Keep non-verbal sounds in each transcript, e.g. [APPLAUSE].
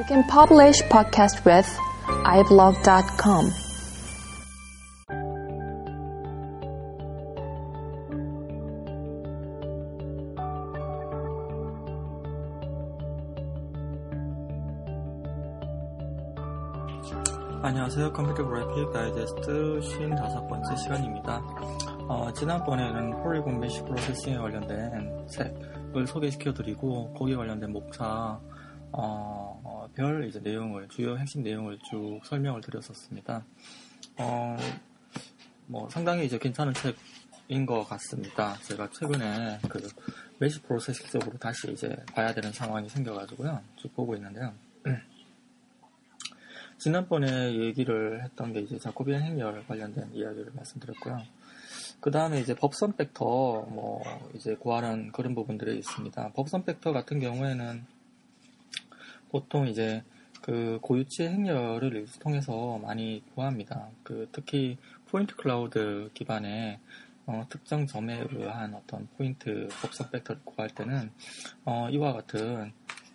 You can publish podcast with iblog.com. 안녕하세요. 컴퓨터 그래픽 다이제스트 55번째 시간입니다. 어, 지난번에는 폴리곤 메시 프로세싱에 관련된 책을 소개시켜드리고 거기에 관련된 목차 어, 어, 별 이제 내용을 주요 핵심 내용을 쭉 설명을 드렸었습니다. 어, 뭐 상당히 이제 괜찮은 책인 것 같습니다. 제가 최근에 그 메시 프로세싱 쪽으로 다시 이제 봐야 되는 상황이 생겨가지고요. 쭉 보고 있는데요. [CLEARS THROAT] 지난번에 얘기를 했던 게 이제 자코비안 행렬 관련된 이야기를 말씀드렸고요. 그 다음에 이제 법선 벡터 뭐 이제 구하는 그런 부분들이 있습니다. 법선 벡터 같은 경우에는 보통 이제 그 고유치 행렬을 통해서 많이 구합니다. 그 특히 point cloud 기반의 어, 특정 점에 의한 어떤 포인트 법선 벡터를 구할 때는 어, 이와 같은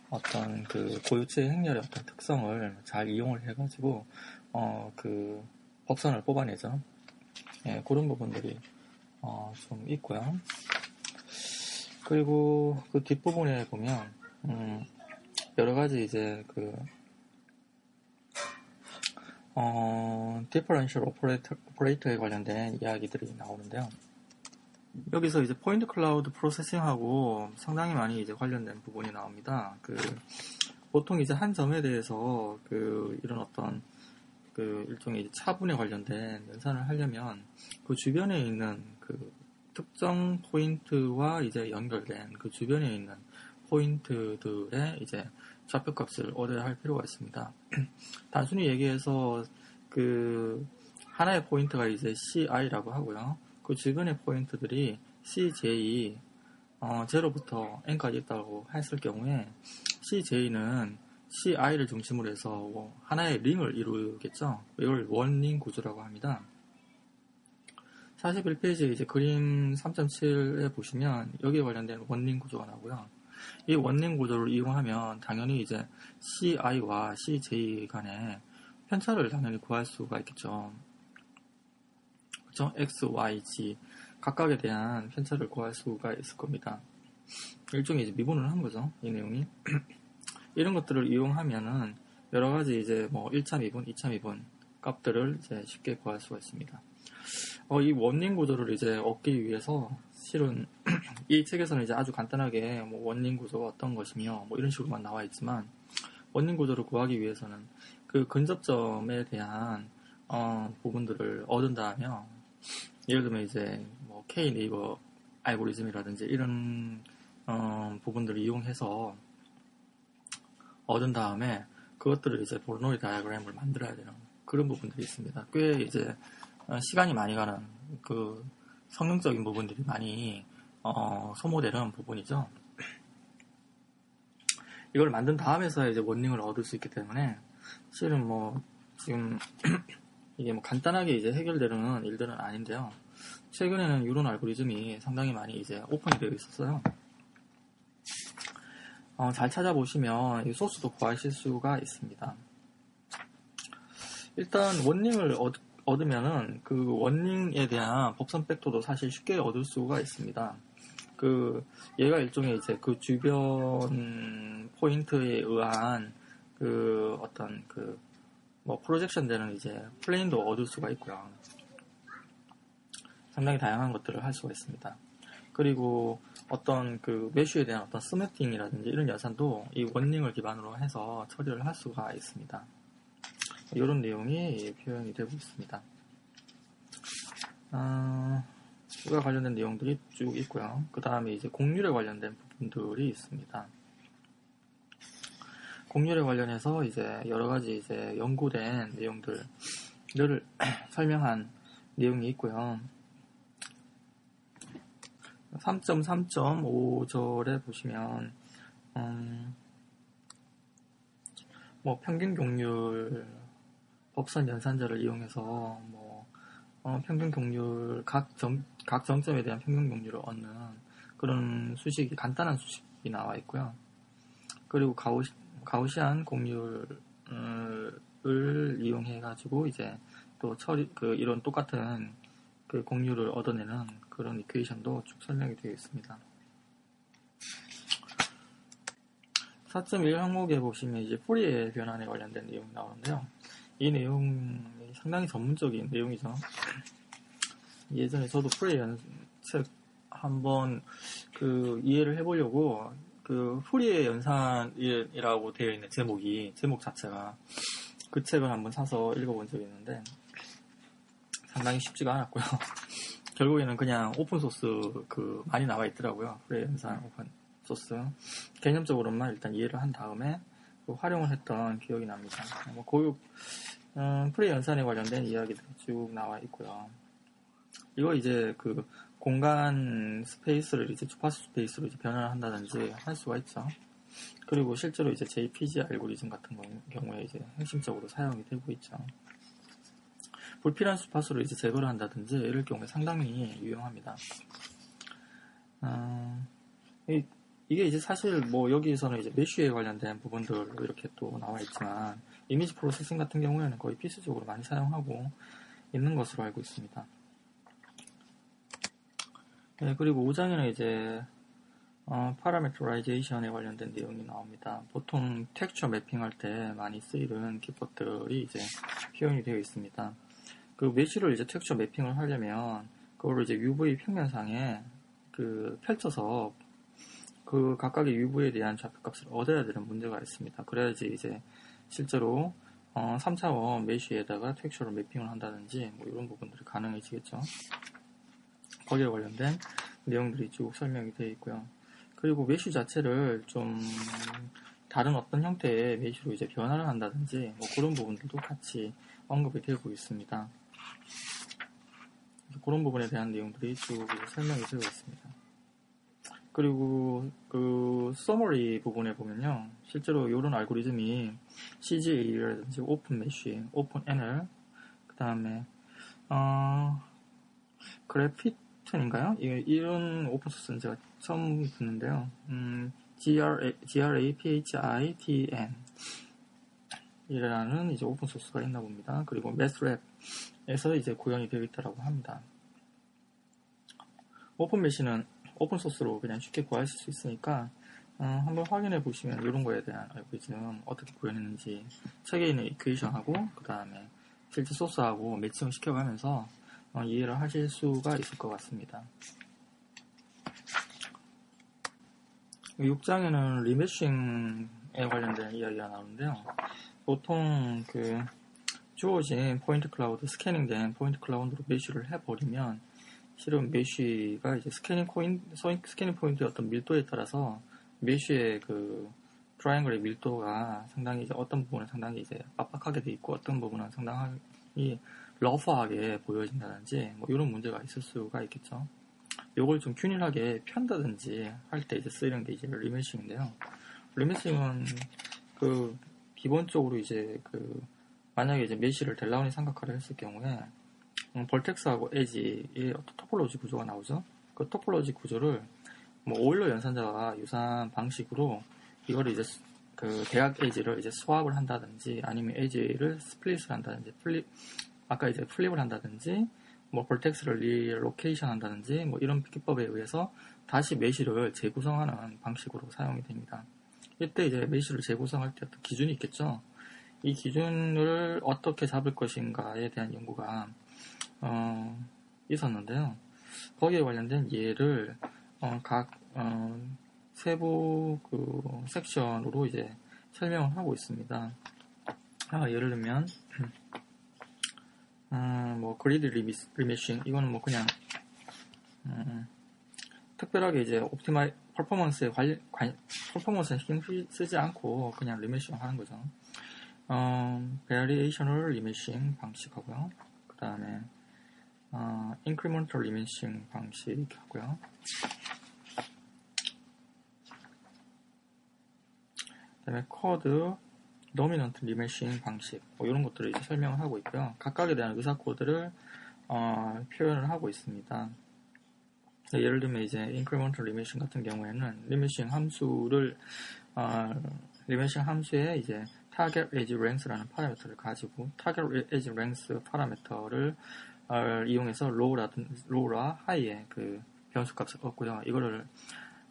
어떤 그 고유치의 행렬의 어떤 특성을 잘 이용을 해가지고 어 그 법선을 뽑아내죠. 예, 그런 부분들이 어, 좀 있고요. 그리고 그 뒷부분에 보면 음, 여러 가지 이제 그 어, differential operator, operator에 관련된 이야기들이 나오는데요. 여기서 이제 point cloud processing하고 상당히 많이 이제 관련된 부분이 나옵니다. 그 보통 이제 한 점에 대해서 그 이런 어떤 그 일종의 차분에 관련된 연산을 하려면 그 주변에 있는 그 특정 포인트와 이제 연결된 그 주변에 있는 포인트들의 이제 좌표값을 얻어야 할 필요가 있습니다. [CLEARS THROAT] 단순히 얘기해서 그 하나의 포인트가 이제 CI라고 하고요. 그 주변의 포인트들이 CJ 어, 0부터 n까지 있다고 했을 경우에 CJ는 CI를 중심으로 해서 뭐 하나의 링을 이루겠죠. 이걸 원링 구조라고 합니다. 41페이지 이제 그림 3.7에 보시면 여기에 관련된 원링 구조가 나오고요. 이 원링 구조를 이용하면 당연히 이제 CI와 CJ 간의 편차를 당연히 구할 수가 있겠죠. 그죠? X, Y, G 각각에 대한 편차를 구할 수가 있을 겁니다. 일종의 이제 미분을 한 거죠. 이 내용이. [CLEARS THROAT] 이런 것들을 이용하면은 여러 가지 이제 뭐 1차 미분, 2차 미분 값들을 이제 쉽게 구할 수가 있습니다. 어, 이 원링 구조를 이제 얻기 위해서 실은 [CLEARS THROAT] 이 책에서는 이제 아주 간단하게 뭐 원링 구조가 어떤 것이며 뭐 이런 식으로만 나와 있지만 원링 구조를 구하기 위해서는 그 근접점에 대한 어, 부분들을 얻은다면 예를 들면 이제 뭐 K 네이버 알고리즘이라든지 이런 어, 부분들을 이용해서 얻은 다음에 그것들을 이제 보르노이 다이어그램을 만들어야 되는 그런 부분들이 있습니다. 꽤 이제 어, 시간이 많이 가는 그 성능적인 부분들이 많이 어, 소모되는 부분이죠. 이걸 만든 다음에서 이제 원링을 얻을 수 있기 때문에 실은 뭐 지금 [CLEARS THROAT] 이게 뭐 간단하게 이제 해결되는 일들은 아닌데요. 최근에는 이런 알고리즘이 상당히 많이 이제 오픈이 되어 있었어요. 어, 잘 찾아보시면 이 소스도 구하실 수가 있습니다. 일단 원링을 얻, 얻으면은 그 원링에 대한 법선 벡터도 사실 쉽게 얻을 수가 있습니다. 그 얘가 일종의 이제 그 주변 포인트에 의한 그 어떤 그 뭐 projection 되는 이제 plane도 얻을 수가 있고요. 상당히 다양한 것들을 할 수가 있습니다. 그리고 어떤 그 mesh에 대한 어떤 smoothing이라든지 이런 연산도 이 one-ring을 기반으로 해서 처리를 할 수가 있습니다. 이런 내용이 표현이 되고 있습니다. 어, 이와 관련된 내용들이 쭉 있고요. 그 다음에 이제 곡률에 관련된 부분들이 있습니다. 공률에 관련해서 이제 여러 가지 이제 연구된 내용들을 [CLEARS THROAT] 설명한 내용이 있고요. 3.3.5절에 보시면 음, 뭐 평균 공률 법선 연산자를 이용해서 뭐 어, 평균 공률 각, 점, 각 정점에 대한 평균 공률을 얻는 그런 수식이 간단한 수식이 나와 있고요. 그리고 가오 가우시안 공률을 이용해 가지고 이제 또 처리 그 이런 똑같은 그 공률을 얻어내는 그런 이퀘이션도 쭉 설명이 되어 있습니다. 4.1 항목에 보시면 이제 포리에 변환에 관련된 내용이 나오는데요. 이 내용이 상당히 전문적인 내용이죠. 예전에 저도 푸리에 연산 책 한번 그 이해를 해보려고 그 푸리에 연산이라고 되어 있는 제목이 제목 자체가 그 책을 한번 사서 읽어본 적이 있는데 상당히 쉽지가 않았고요. [LAUGHS] 결국에는 그냥 오픈 소스 그 많이 나와 있더라고요. 푸리에 연산 오픈 소스 개념적으로만 일단 이해를 한 다음에 그 활용을 했던 기억이 납니다. 뭐 고육 음, 푸리에 연산에 관련된 이야기들이 쭉 나와 있고요. 이거 이제 그 공간 space를 이제 주파수 space로 이제 변환을 한다든지 할 수가 있죠. 그리고 실제로 이제 JPG 알고리즘 같은 경우에 이제 핵심적으로 사용이 되고 있죠. 불필요한 주파수를 이제 제거를 한다든지 이럴 경우에 상당히 유용합니다. 음, 이, 게 이제 사실 뭐 여기서는 이제 mesh에 관련된 부분들 이렇게 또 나와 있지만 image processing 같은 경우에는 거의 필수적으로 많이 사용하고 있는 것으로 알고 있습니다. 네, 그리고 5장에는 이제 어, parameterization에 관련된 내용이 나옵니다. 보통 texture mapping할 때 많이 쓰이는 키워드들이 이제 표현이 되어 있습니다. 그 mesh를 이제 texture mapping을 하려면 그거를 이제 UV 평면상에 그 펼쳐서 그 각각의 UV에 대한 좌표값을 얻어야 되는 문제가 있습니다. 그래야지 이제 실제로 어, 3차원 mesh에다가 texture를 mapping을 한다든지 뭐 이런 부분들이 가능해지겠죠. 거기에 관련된 내용들이 쭉 설명이 되어 있고요. 그리고 mesh 자체를 좀 다른 어떤 형태의 mesh로 이제 변화를 한다든지 뭐 그런 부분들도 같이 언급이 되고 있습니다. 그런 부분에 대한 내용들이 쭉 설명이 되고 있습니다. 그리고 그 summary 부분에 보면요. 실제로 이런 알고리즘이 CGAL이라든지 OpenMesh, OpenNL, 그 다음에 어, Graphite인가요? 이런 오픈 소스는 제가 처음 듣는데요. 음, GRA, GRAPHITE 이라는 이제 오픈 소스가 있나 봅니다. 그리고 MATLAB에서 이제 구현이 되어 있다고 합니다. OpenMesh는 오픈 소스로 그냥 쉽게 구하실 수 있으니까 어, 한번 확인해 보시면 이런 거에 대한 알고리즘 어떻게 구현했는지 책에 있는 equation하고 그 다음에 실제 소스하고 matching을 시켜가면서 어, 이해를 하실 수가 있을 것 같습니다. 6장에는 remeshing에 관련된 이야기가 나오는데요. 보통 그 주어진 point cloud scanning된 point cloud로 mesh를 해버리면 실은 mesh가 이제 scanning 포인, scanning point의 어떤 밀도에 따라서 mesh의 그 triangle의 밀도가 상당히 이제 어떤 부분은 상당히 이제 빡빡하게 돼 있고 어떤 부분은 상당히 rough하게 보여진다든지 뭐 이런 문제가 있을 수가 있겠죠. 이걸 좀 균일하게 편다든지 할 때 이제 쓰이는 게 이제 remeshing인데요. remeshing은 그 기본적으로 이제 그 만약에 이제 mesh를 Delaunay 삼각화를 했을 경우에 음, vertex하고 edge의 topology 구조가 나오죠. 그 topology 구조를 뭐 오일러 연산자와 유사한 방식으로 이거를 이제 그 대각 edge를 이제 swap을 한다든지 아니면 edge를 split을 한다든지 flip 아까 이제 flip을 한다든지 뭐 vertex를 relocation 한다든지 뭐 이런 기법에 의해서 다시 mesh를 재구성하는 방식으로 사용이 됩니다. 이때 이제 mesh를 재구성할 때 어떤 기준이 있겠죠. 이 기준을 어떻게 잡을 것인가에 대한 연구가 어, 있었는데요. 거기에 관련된 예를 어, 각 어, 세부 그 섹션으로 이제 설명을 하고 있습니다. 아, 예를 들면 음, 뭐 grid remeshing 이거는 뭐 그냥 음, 특별하게 이제 optimize performance에 관련 관, 퍼포먼스에 쓰지 않고 그냥 remeshing 하는 거죠. 어, variational remeshing 방식하고요. 그 다음에 어, incremental remeshing 방식 하고요. 그다음에 quad dominant remeshing 방식 뭐 이런 것들을 이제 설명을 하고 있고요. 각각에 대한 의사 코드를 어, 표현을 하고 있습니다. 예를 들면 이제 incremental remeshing 같은 경우에는 remeshing 함수를 어, remeshing 함수에 이제 target edge length라는 파라미터를 가지고 target edge length 파라미터를 어, 이용해서 low라든 low와 high의 그 변수 값을 얻고요. 이거를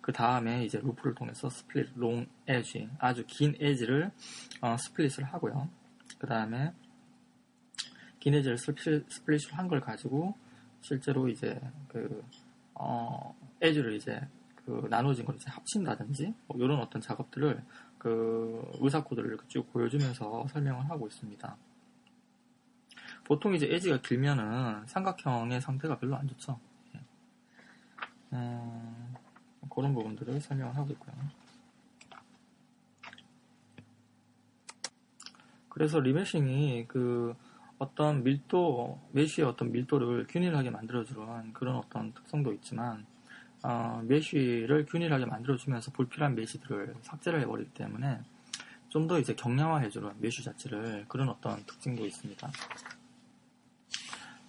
그 다음에 이제 loop를 통해서 split long edge 아주 긴 edge를 어, split을 하고요. 그 다음에 긴 edge를 split, split을 한 걸 가지고 실제로 이제 그 어, edge를 이제 그 나눠진 걸 이제 합친다든지 뭐 이런 어떤 작업들을 그 의사 코드를 쭉 보여주면서 설명을 하고 있습니다. 보통 이제 edge가 길면은 삼각형의 상태가 별로 안 좋죠. 예. 음, 그런 부분들을 설명을 하고 있고요. 그래서 remeshing이 그 어떤 밀도, mesh의 어떤 밀도를 균일하게 만들어주는 그런 어떤 특성도 있지만, 어, mesh를 균일하게 만들어주면서 불필요한 mesh들을 삭제를 해버리기 때문에 좀 더 이제 경량화해주는 mesh 자체를 그런 어떤 특징도 있습니다.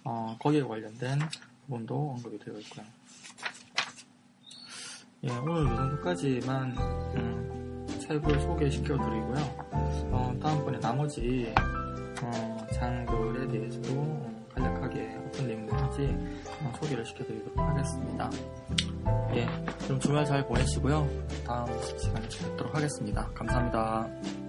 어, 거기에 관련된 부분도 언급이 되어 있고요. 예, 오늘 이 정도까지만 음, 책을 소개시켜 드리고요. 어, 다음번에 나머지 어, 장들에 대해서도 간략하게 어떤 내용들인지 어, 소개를 시켜드리도록 하겠습니다. 예, 그럼 주말 잘 보내시고요. 다음 시간에 뵙도록 하겠습니다. 감사합니다.